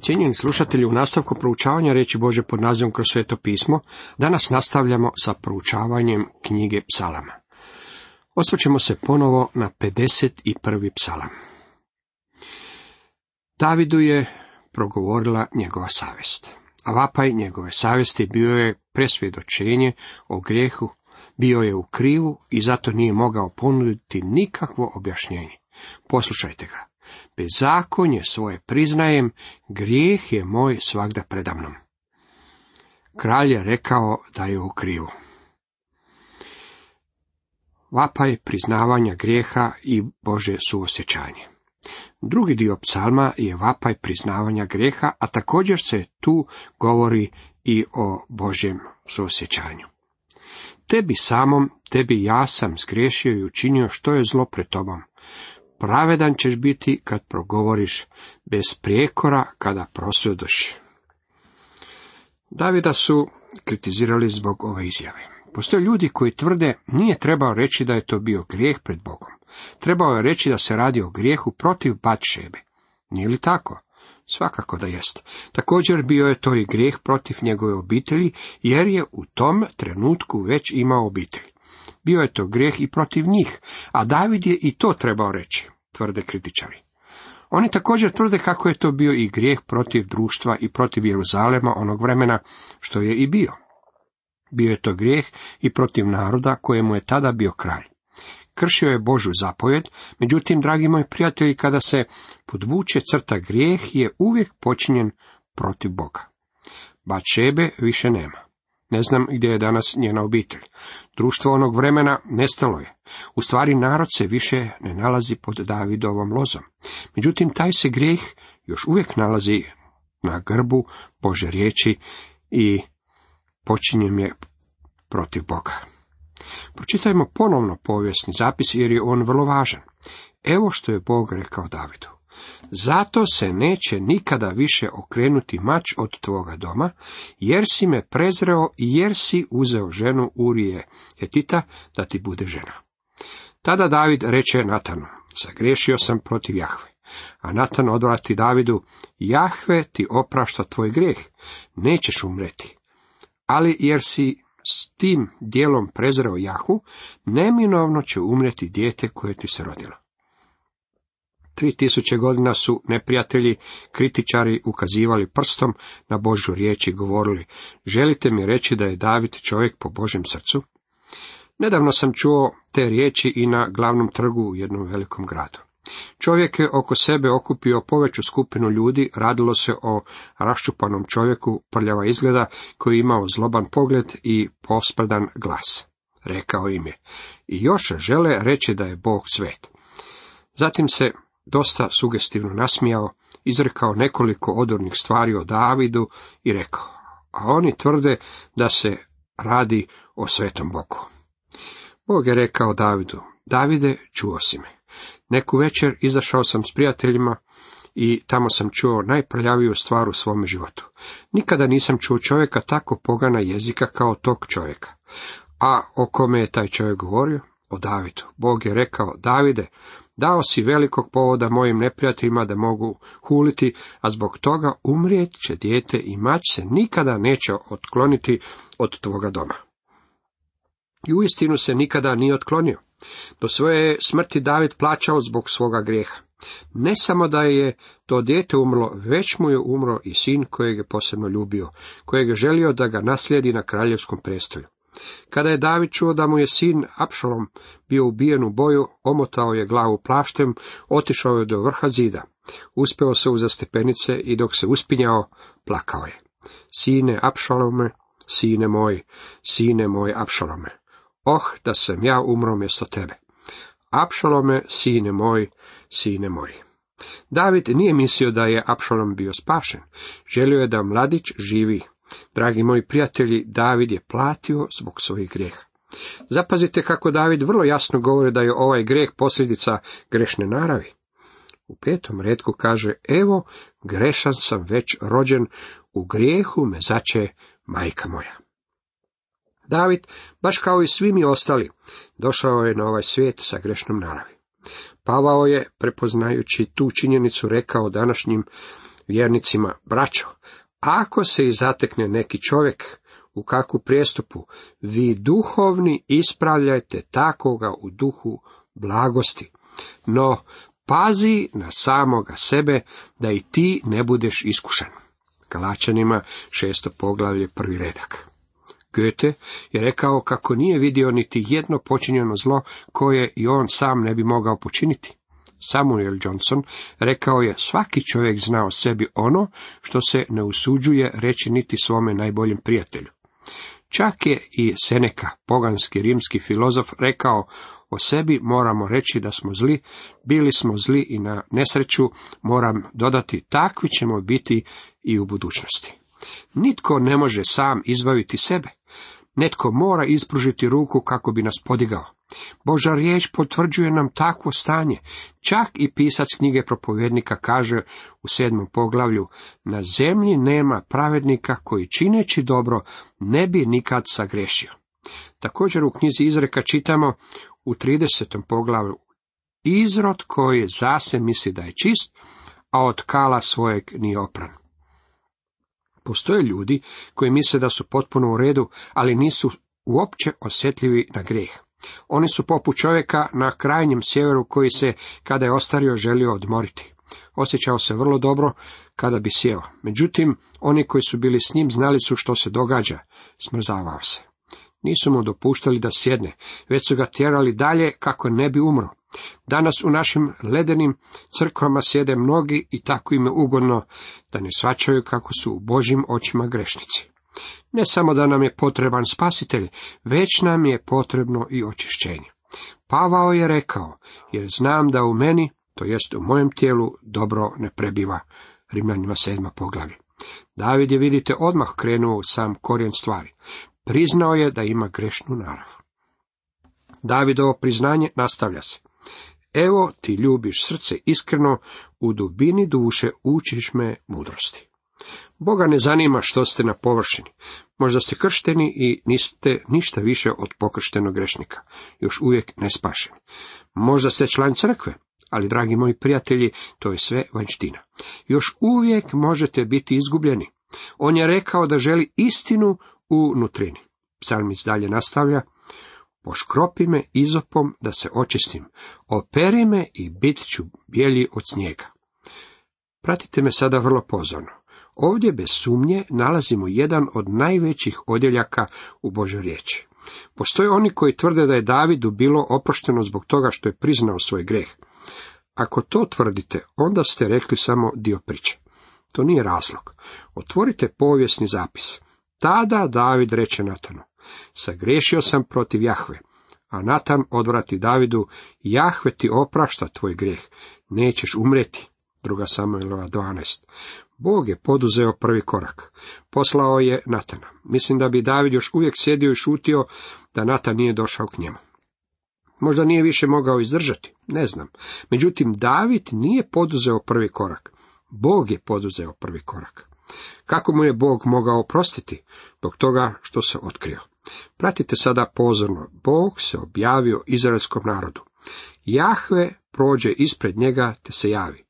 Cijenjeni slušatelji, u nastavku proučavanja reći Bože pod nazivom kroz sveto pismo, danas nastavljamo sa proučavanjem knjige psalama. Osvrćemo se ponovo na 51. psalam. Davidu je progovorila njegova savjest, a vapaj njegove savjesti bio je presvjedočenje o grijehu, bio je u krivu i zato nije mogao ponuditi nikakvo objašnjenje. Poslušajte ga. Bezakonje svoje priznajem, grijeh je moj svagda predamnom. Kralj je rekao da je u krivu. Vapaj priznavanja grijeha i Bože suosjećanje. Drugi dio psalma je vapaj priznavanja grijeha, a također se tu govori i o Božjem suosjećanju. Tebi samom, tebi ja sam zgriješio i učinio što je zlo pred tobom. Pravedan ćeš biti kad progovoriš, bez prijekora kada prosvjedoš. Davida su kritizirali zbog ove izjave. Postoje ljudi koji tvrde nije trebao reći da je to bio grijeh pred Bogom. Trebao je reći da se radi o grijehu protiv Batšebe. Nije li tako? Svakako da jest. Također bio je to i grijeh protiv njegove obitelji, jer je u tom trenutku već imao obitelj. Bio je to grijeh i protiv njih, a David je i to trebao reći, tvrde kritičari. Oni također tvrde kako je to bio i grijeh protiv društva i protiv Jeruzalema onog vremena, što je i bio. Bio je to grijeh i protiv naroda kojemu je tada bio kralj. Kršio je Božu zapovjed, međutim, dragi moji prijatelji, kada se podvuče crta grijeh je uvijek počinjen protiv Boga. Bačebe više nema. Ne znam gdje je danas njena obitelj. Društvo onog vremena nestalo je. U stvari narod se više ne nalazi pod Davidovom lozom. Međutim, taj se grijeh još uvijek nalazi na grbu Bože riječi i počinjem je protiv Boga. Pročitajmo ponovno povijesni zapis jer je on vrlo važan. Evo što je Bog rekao Davidu. Zato se neće nikada više okrenuti mač od tvoga doma, jer si me prezreo i jer si uzeo ženu Urije Hetita da ti bude žena. Tada David reče Natanu, zagriješio sam protiv Jahve. A Natan odvrati Davidu, Jahve ti oprašta tvoj grijeh, nećeš umreti. Ali jer si s tim dijelom prezreo Jahu, neminovno će umreti dijete koje ti se rodilo. Tri tisuće godina su neprijatelji, kritičari ukazivali prstom na Božju riječ i govorili, želite mi reći da je David čovjek po Božem srcu? Nedavno sam čuo te riječi i na glavnom trgu u jednom velikom gradu. Čovjek je oko sebe okupio poveću skupinu ljudi, radilo se o raščupanom čovjeku, prljava izgleda, koji je imao zloban pogled i posprdan glas. Rekao im je, i još žele reći da je Bog svet. Zatim se dosta sugestivno nasmijao, izrekao nekoliko odornih stvari o Davidu i rekao, a oni tvrde da se radi o svetom Bogu. Bog je rekao Davidu, Davide, čuo si me. Neku večer izašao sam s prijateljima i tamo sam čuo najprljaviju stvar u svome životu. Nikada nisam čuo čovjeka tako pogana jezika kao tog čovjeka. A o kome je taj čovjek govorio? O Davidu. Bog je rekao, Davide, Dao si velikog povoda mojim neprijateljima da mogu huliti, a zbog toga umrijet će dijete i mać se nikada neće otkloniti od tvoga doma. I uistinu se nikada nije otklonio. Do svoje smrti David plaćao zbog svoga grijeha. Ne samo da je to dijete umrlo, već mu je umro i sin kojeg je posebno ljubio, kojeg je želio da ga naslijedi na kraljevskom prestolju. Kada je David čuo da mu je sin Apšalom bio ubijen u boju, omotao je glavu plaštem, otišao je do vrha zida. Uspeo se uza stepenice i dok se uspinjao, plakao je. Sine Apšalome, sine moj, sine moj Apšalome. Oh, da sam ja umro mjesto tebe. Apšalome, sine moj, sine moj. David nije mislio da je Apšalom bio spašen. Želio je da mladić živi. Dragi moji prijatelji, David je platio zbog svojih grijeha. Zapazite kako David vrlo jasno govori da je ovaj greh posljedica grešne naravi. U petom redku kaže, evo, grešan sam već rođen, u grijehu me zače majka moja. David, baš kao i svi mi ostali, došao je na ovaj svijet sa grešnom naravi. Pavao je, prepoznajući tu činjenicu, rekao današnjim vjernicima, braćo, ako se i zatekne neki čovjek u kakvu prijestupu, vi duhovni ispravljajte takoga u duhu blagosti. No, pazi na samoga sebe, da i ti ne budeš iskušan. Galačanima šesto poglavlje prvi redak. Goethe je rekao kako nije vidio niti jedno počinjeno zlo koje i on sam ne bi mogao počiniti. Samuel Johnson rekao je svaki čovjek zna o sebi ono što se ne usuđuje reći niti svome najboljem prijatelju. Čak je i Seneka, poganski rimski filozof, rekao o sebi moramo reći da smo zli, bili smo zli i na nesreću moram dodati takvi ćemo biti i u budućnosti. Nitko ne može sam izbaviti sebe. Netko mora ispružiti ruku kako bi nas podigao. Boža riječ potvrđuje nam takvo stanje. Čak i pisac knjige propovjednika kaže u sedmom poglavlju, na zemlji nema pravednika koji čineći dobro ne bi nikad sagrešio. Također u knjizi Izreka čitamo u 30. poglavlju, izrod koji zase misli da je čist, a od kala svojeg nije opran. Postoje ljudi koji misle da su potpuno u redu, ali nisu uopće osjetljivi na grijeh. Oni su poput čovjeka na krajnjem sjeveru koji se, kada je ostario, želio odmoriti. Osjećao se vrlo dobro kada bi sjeo. Međutim, oni koji su bili s njim znali su što se događa. Smrzavao se. Nisu mu dopuštali da sjedne, već su ga tjerali dalje kako ne bi umro. Danas u našim ledenim crkvama sjede mnogi i tako im je ugodno da ne svačaju kako su u Božim očima grešnici. Ne samo da nam je potreban spasitelj, već nam je potrebno i očišćenje. Pavao je rekao, jer znam da u meni, to jest u mojem tijelu, dobro ne prebiva. Rimljanima sedma poglavlje. David je, vidite, odmah krenuo u sam korijen stvari. Priznao je da ima grešnu narav. Davidovo priznanje nastavlja se. Evo ti ljubiš srce iskreno, u dubini duše učiš me mudrosti. Boga ne zanima što ste na površini. Možda ste kršteni i niste ništa više od pokrštenog grešnika, još uvijek ne spašeni. Možda ste član crkve, ali, dragi moji prijatelji, to je sve vanština. Još uvijek možete biti izgubljeni. On je rekao da želi istinu u nutrini. Psalmic dalje nastavlja, poškropi me izopom da se očistim, operi me i bit ću bijeli od snijega. Pratite me sada vrlo pozorno. Ovdje bez sumnje nalazimo jedan od najvećih odjeljaka u Božoj riječi. Postoje oni koji tvrde da je Davidu bilo oprošteno zbog toga što je priznao svoj greh. Ako to tvrdite, onda ste rekli samo dio priče. To nije razlog. Otvorite povijesni zapis. Tada David reče Natanu, sagriješio sam protiv Jahve, a Natan odvrati Davidu, Jahve ti oprašta tvoj greh, nećeš umreti. Druga Samuelova 12. Bog je poduzeo prvi korak. Poslao je Natana. Mislim da bi David još uvijek sjedio i šutio da Natan nije došao k njemu. Možda nije više mogao izdržati, ne znam. Međutim, David nije poduzeo prvi korak. Bog je poduzeo prvi korak. Kako mu je Bog mogao oprostiti? Zbog toga što se otkrio. Pratite sada pozorno. Bog se objavio izraelskom narodu. Jahve prođe ispred njega te se javi.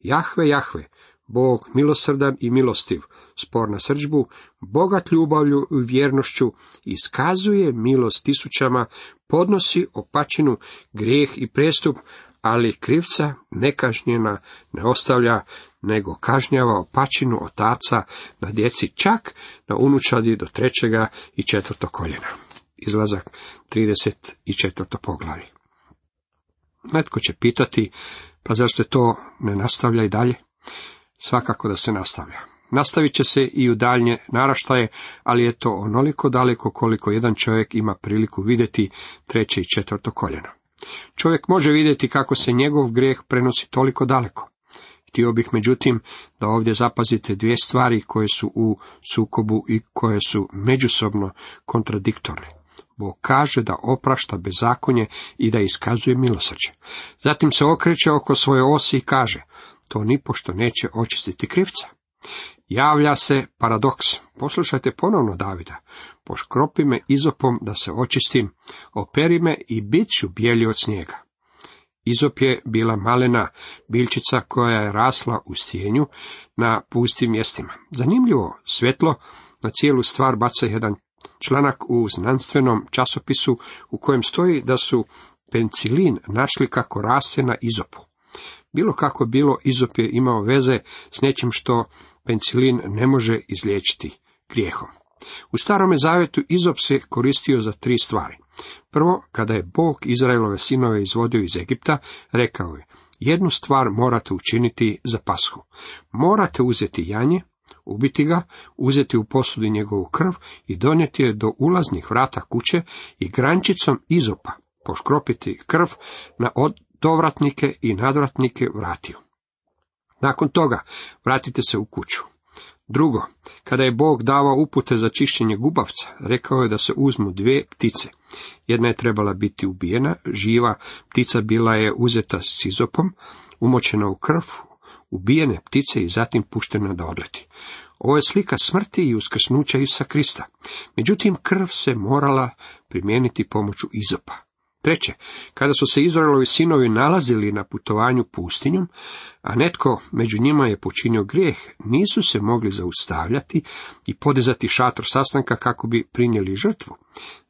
Jahve, Jahve, Bog milosrdan i milostiv, spor na srđbu, bogat ljubavlju i vjernošću, iskazuje milost tisućama, podnosi opačinu, grijeh i prestup, ali krivca nekažnjena ne ostavlja, nego kažnjava opačinu otaca na djeci čak na unučadi do trećega i četvrtog koljena. Izlazak 34. poglavlje. Netko će pitati, pa zar se to ne nastavlja i dalje? Svakako da se nastavlja. Nastavit će se i u daljnje naraštaje, ali je to onoliko daleko koliko jedan čovjek ima priliku vidjeti treće i četvrto koljeno. Čovjek može vidjeti kako se njegov grijeh prenosi toliko daleko. Htio bih međutim da ovdje zapazite dvije stvari koje su u sukobu i koje su međusobno kontradiktorne. Bog kaže da oprašta bezakonje i da iskazuje milosrđe. Zatim se okreće oko svoje osi i kaže, to nipošto neće očistiti krivca. Javlja se paradoks. Poslušajte ponovno Davida. Poškropi me izopom da se očistim, operi me i bit ću bijeli od snijega. Izop je bila malena biljčica koja je rasla u stjenju na pustim mjestima. Zanimljivo svjetlo na cijelu stvar baca jedan članak u znanstvenom časopisu u kojem stoji da su pencilin našli kako raste na izopu. Bilo kako bilo, izop je imao veze s nečim što pencilin ne može izliječiti grijehom. U starome zavjetu izop se koristio za tri stvari. Prvo, kada je Bog Izraelove sinove izvodio iz Egipta, rekao je, jednu stvar morate učiniti za pashu. Morate uzeti janje, ubiti ga, uzeti u posudi njegovu krv i donijeti je do ulaznih vrata kuće i grančicom izopa poškropiti krv na dovratnike i nadvratnike vratio. Nakon toga vratite se u kuću. Drugo, kada je Bog davao upute za čišćenje gubavca, rekao je da se uzmu dvije ptice. Jedna je trebala biti ubijena, živa ptica bila je uzeta s izopom, umočena u krv, ubijene ptice i zatim puštena da odleti. Ovo je slika smrti i uskrsnuća Isusa Krista. Međutim, krv se morala primijeniti pomoću izopa. Treće, kada su se Izraelovi sinovi nalazili na putovanju pustinjom, a netko među njima je počinio grijeh, nisu se mogli zaustavljati i podizati šator sastanka kako bi prinijeli žrtvu.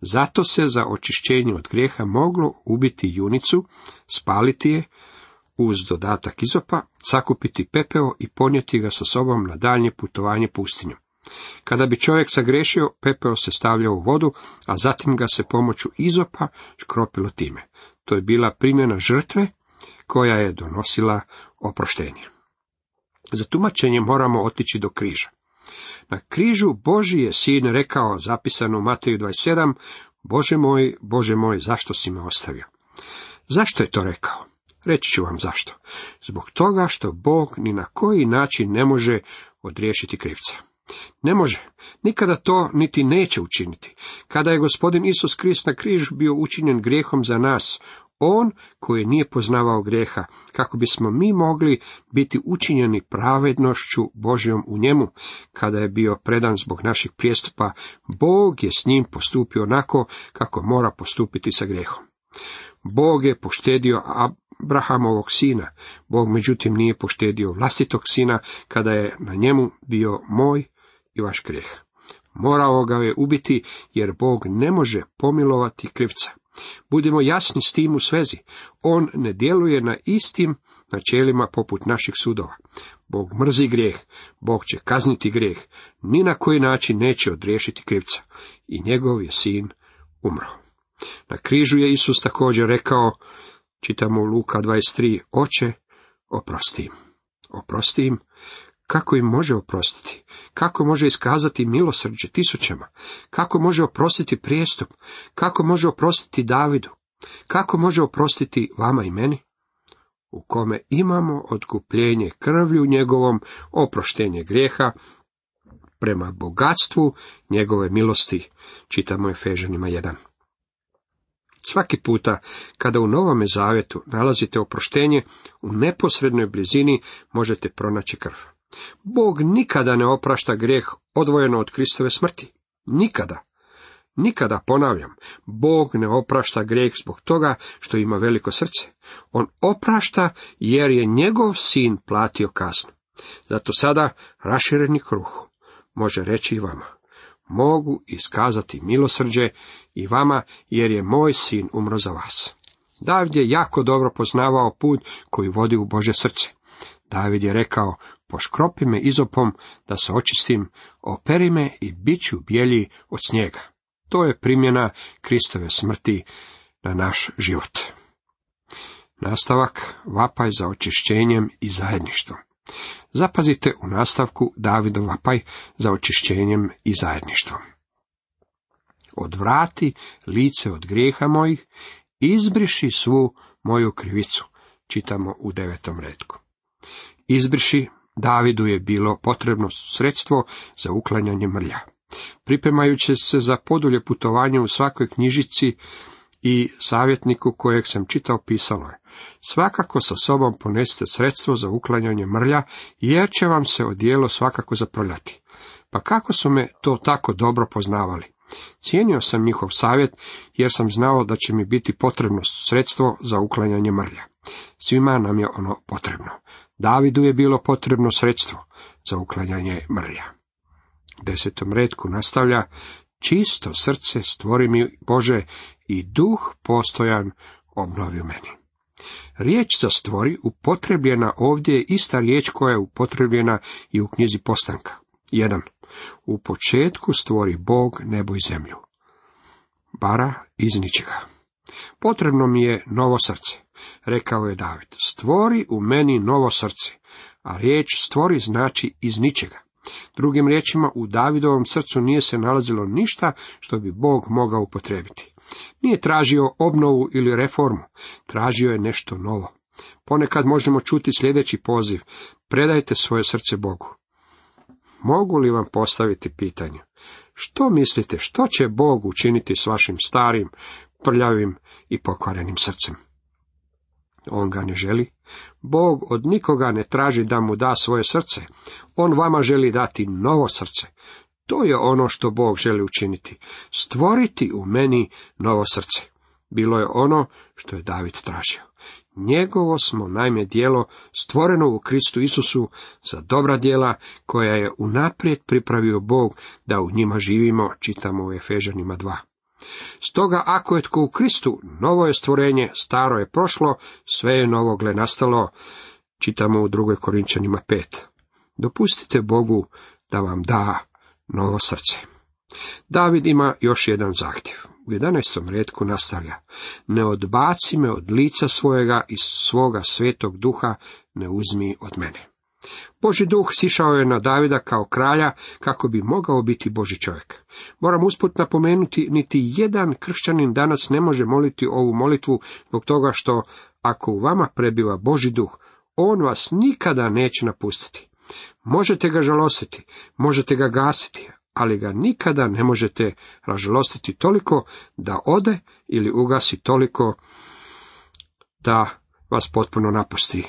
Zato se za očišćenje od grijeha moglo ubiti junicu, spaliti je, uz dodatak izopa, sakupiti pepeo i ponijeti ga sa sobom na daljnje putovanje pustinjom. Kada bi čovjek sagrešio, pepeo se stavljao u vodu, a zatim ga se pomoću izopa škropilo time. To je bila primjena žrtve koja je donosila oproštenje. Za tumačenje moramo otići do križa. Na križu Boži je sin rekao, zapisano u Mateju 27, Bože moj, Bože moj, zašto si me ostavio? Zašto je to rekao? Reći ću vam zašto. Zbog toga što Bog ni na koji način ne može odriješiti krivca. Ne može, nikada to niti neće učiniti. Kada je gospodin Isus Krist na križu bio učinjen grijehom za nas, on koji nije poznavao grijeha, kako bismo mi mogli biti učinjeni pravednošću Božjom u njemu, kada je bio predan zbog naših prijestupa, Bog je s njim postupio onako kako mora postupiti sa grijehom. Bog je poštedio Abrahamovog sina, Bog međutim nije poštedio vlastitog sina, kada je na njemu bio moj i vaš grijeh. Morao ga je ubiti, jer Bog ne može pomilovati krivca. Budimo jasni s tim u svezi. On ne djeluje na istim načelima poput naših sudova. Bog mrzi grijeh, Bog će kazniti grijeh, ni na koji način neće odriješiti krivca. I njegov je sin umro. Na križu je Isus također rekao, čitamo Luka 23, oče, oprosti im. Oprosti im, kako im može oprostiti? Kako može iskazati milosrđe tisućama? Kako može oprostiti prijestup? Kako može oprostiti Davidu? Kako može oprostiti vama i meni? U kome imamo otkupljenje krvlju njegovom, oproštenje grijeha, prema bogatstvu njegove milosti, čitamo Efežanima 1. Svaki puta kada u Novome Zavjetu nalazite oproštenje, u neposrednoj blizini možete pronaći krv. Bog nikada ne oprašta grijeh odvojeno od Kristove smrti. Nikada. Nikada, ponavljam, Bog ne oprašta grijeh zbog toga što ima veliko srce. On oprašta jer je njegov sin platio kaznu. Zato sada rašireni kruh može reći i vama. Mogu iskazati milosrđe i vama jer je moj sin umro za vas. David je jako dobro poznavao put koji vodi u Bože srce. David je rekao, poškropi me izopom da se očistim, operi me i bit ću bijelji od snijega. To je primjena Kristove smrti na naš život. Nastavak vapaj za očišćenjem i zajedništvom. Zapazite u nastavku Davidov vapaj za očišćenjem i zajedništvom. Odvrati lice od grijeha mojih, izbriši svu moju krivicu, čitamo u devetom redku. Izbriši Davidu je bilo potrebno sredstvo za uklanjanje mrlja. Pripremajući se za podulje putovanje u svakoj knjižici i savjetniku kojeg sam čitao pisalo je. Svakako sa sobom ponesite sredstvo za uklanjanje mrlja, jer će vam se odijelo svakako zaprljati. Pa kako su me to tako dobro poznavali? Cijenio sam njihov savjet, jer sam znao da će mi biti potrebno sredstvo za uklanjanje mrlja. Svima nam je ono potrebno. Davidu je bilo potrebno sredstvo za uklanjanje mrlja. Desetom redku nastavlja, čisto srce stvori mi Bože i duh postojan obnovi u meni. Riječ za stvori upotrebljena ovdje je ista riječ koja je upotrebljena i u knjizi Postanka. 1. U početku stvori Bog nebo i zemlju. Bara iz ničega. Potrebno mi je novo srce, rekao je David. Stvori u meni novo srce, a riječ stvori znači iz ničega. Drugim riječima, u Davidovom srcu nije se nalazilo ništa što bi Bog mogao upotrebiti. Nije tražio obnovu ili reformu, tražio je nešto novo. Ponekad možemo čuti sljedeći poziv, predajte svoje srce Bogu. Mogu li vam postaviti pitanje? Što mislite, što će Bog učiniti s vašim starim, prljavim i pokvarenim srcem? On ga ne želi. Bog od nikoga ne traži da mu da svoje srce. On vama želi dati novo srce. To je ono što Bog želi učiniti. Stvoriti u meni novo srce. Bilo je ono što je David tražio. Njegovo smo najme dijelo stvoreno u Kristu Isusu za dobra djela koja je unaprijed pripravio Bog da u njima živimo, čitamo u Efežanima 2. Stoga ako je tko u Kristu, novo je stvorenje, staro je prošlo, sve je novogle nastalo, čitamo u 2. Korinčanima 5. Dopustite Bogu da vam da novo srce. David ima još jedan zahtjev. U 11. redku nastavlja. Ne odbaci me od lica svojega i svoga svetog duha ne uzmi od mene. Boži duh sišao je na Davida kao kralja kako bi mogao biti Boži čovjek. Moram usput napomenuti, niti jedan kršćanin danas ne može moliti ovu molitvu zbog toga što ako u vama prebiva Boži duh, on vas nikada neće napustiti. Možete ga žalostiti, možete ga gasiti, ali ga nikada ne možete ražalostiti toliko da ode ili ugasi toliko da vas potpuno napusti.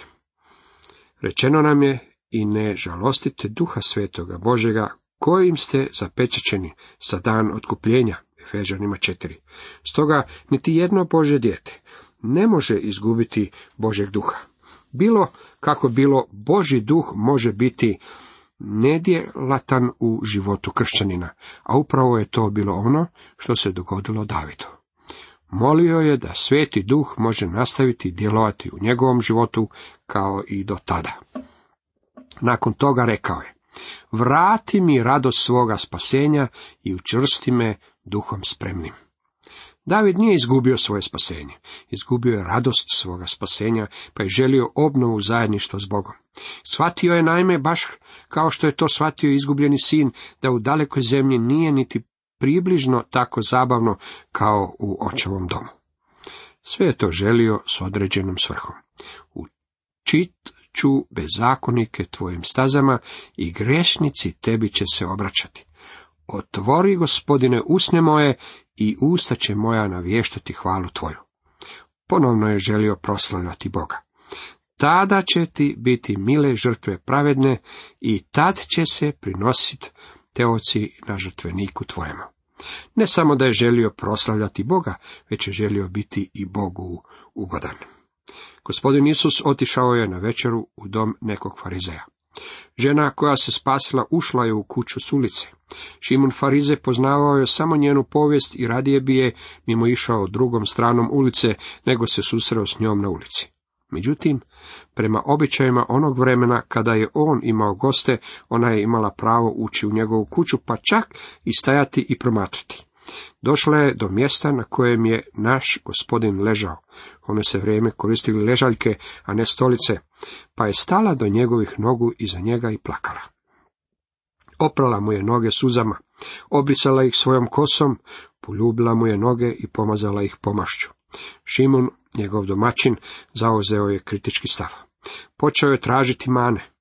Rečeno nam je i ne žalostite duha svetoga Božega kojim ste zapečećeni sa dan otkupljenja. Efežanima 4. Stoga niti jedno Bože dijete ne može izgubiti Božeg duha. Bilo kako bilo, Boži duh može biti nedjelatan u životu kršćanina, a upravo je to bilo ono što se dogodilo Davidu. Molio je da sveti duh može nastaviti djelovati u njegovom životu kao i do tada. Nakon toga rekao je, vrati mi radost svoga spasenja i učvrsti me duhom spremnim. David nije izgubio svoje spasenje, izgubio je radost svoga spasenja, pa je želio obnovu zajedništva s Bogom. Shvatio je naime, baš kao što je to shvatio izgubljeni sin, da u dalekoj zemlji nije niti približno tako zabavno kao u očevom domu. Sve je to želio s određenom svrhom. Učit ću bezakonike tvojim stazama i grešnici tebi će se obraćati. Otvori, gospodine, usne moje i usta će moja navještati hvalu tvoju. Ponovno je želio proslavljati Boga. Tada će ti biti mile žrtve pravedne i tad će se prinositi teoci na žrtveniku tvojemu. Ne samo da je želio proslavljati Boga, već je želio biti i Bogu ugodan. Gospodin Isus otišao je na večeru u dom nekog farizeja. Žena koja se spasila ušla je u kuću s ulice. Šimun Farize poznavao je samo njenu povijest i radije bi je mimo išao drugom stranom ulice, nego se susreo s njom na ulici. Međutim, prema običajima onog vremena kada je on imao goste, ona je imala pravo ući u njegovu kuću, pa čak i stajati i promatrati. Došla je do mjesta na kojem je naš gospodin ležao. One se vrijeme koristili ležaljke, a ne stolice, pa je stala do njegovih nogu iza njega i plakala. Oprala mu je noge suzama, obrisala ih svojom kosom, poljubila mu je noge i pomazala ih pomašću. Šimun, njegov domaćin, zauzeo je kritički stav. Počeo je tražiti mane.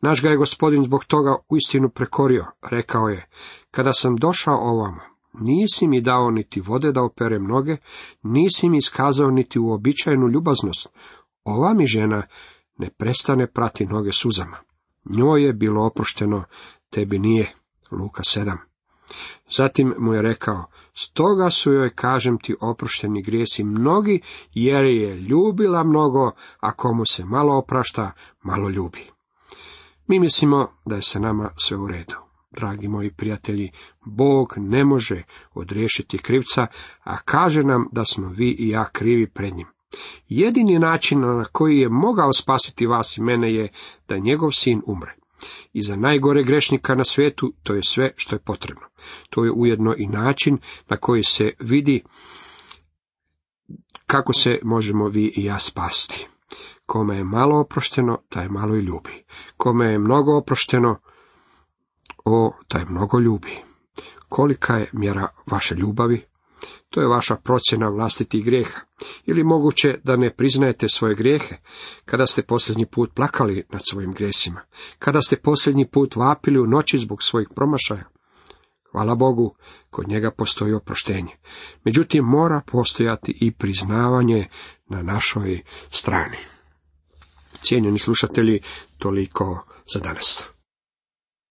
Naš ga je gospodin zbog toga uistinu prekorio, rekao je, kada sam došao ovamo, nisi mi dao niti vode da operem noge, nisi mi iskazao niti uobičajenu ljubaznost. Ova mi žena ne prestane prati noge suzama. Njoj je bilo oprošteno, tebi nije. Luka 7. Zatim mu je rekao, stoga su joj, kažem ti, oprošteni grijesi mnogi, jer je ljubila mnogo, a komu se malo oprašta, malo ljubi. Mi mislimo da je sa nama sve u redu. Dragi moji prijatelji, Bog ne može odriješiti krivca, a kaže nam da smo vi i ja krivi pred njim. Jedini način na koji je mogao spasiti vas i mene je da njegov sin umre. I za najgore grešnika na svijetu to je sve što je potrebno. To je ujedno i način na koji se vidi kako se možemo vi i ja spasti. Kome je malo oprošteno, taj malo i ljubi. Kome je mnogo oprošteno, o, taj mnogo ljubi. Kolika je mjera vaše ljubavi? To je vaša procjena vlastitih grijeha. Ili moguće da ne priznajete svoje grijehe, kada ste posljednji put plakali nad svojim grijesima, kada ste posljednji put vapili u noći zbog svojih promašaja. Hvala Bogu, kod njega postoji oproštenje. Međutim, mora postojati i priznavanje na našoj strani. Cijenjeni slušatelji, toliko za danas.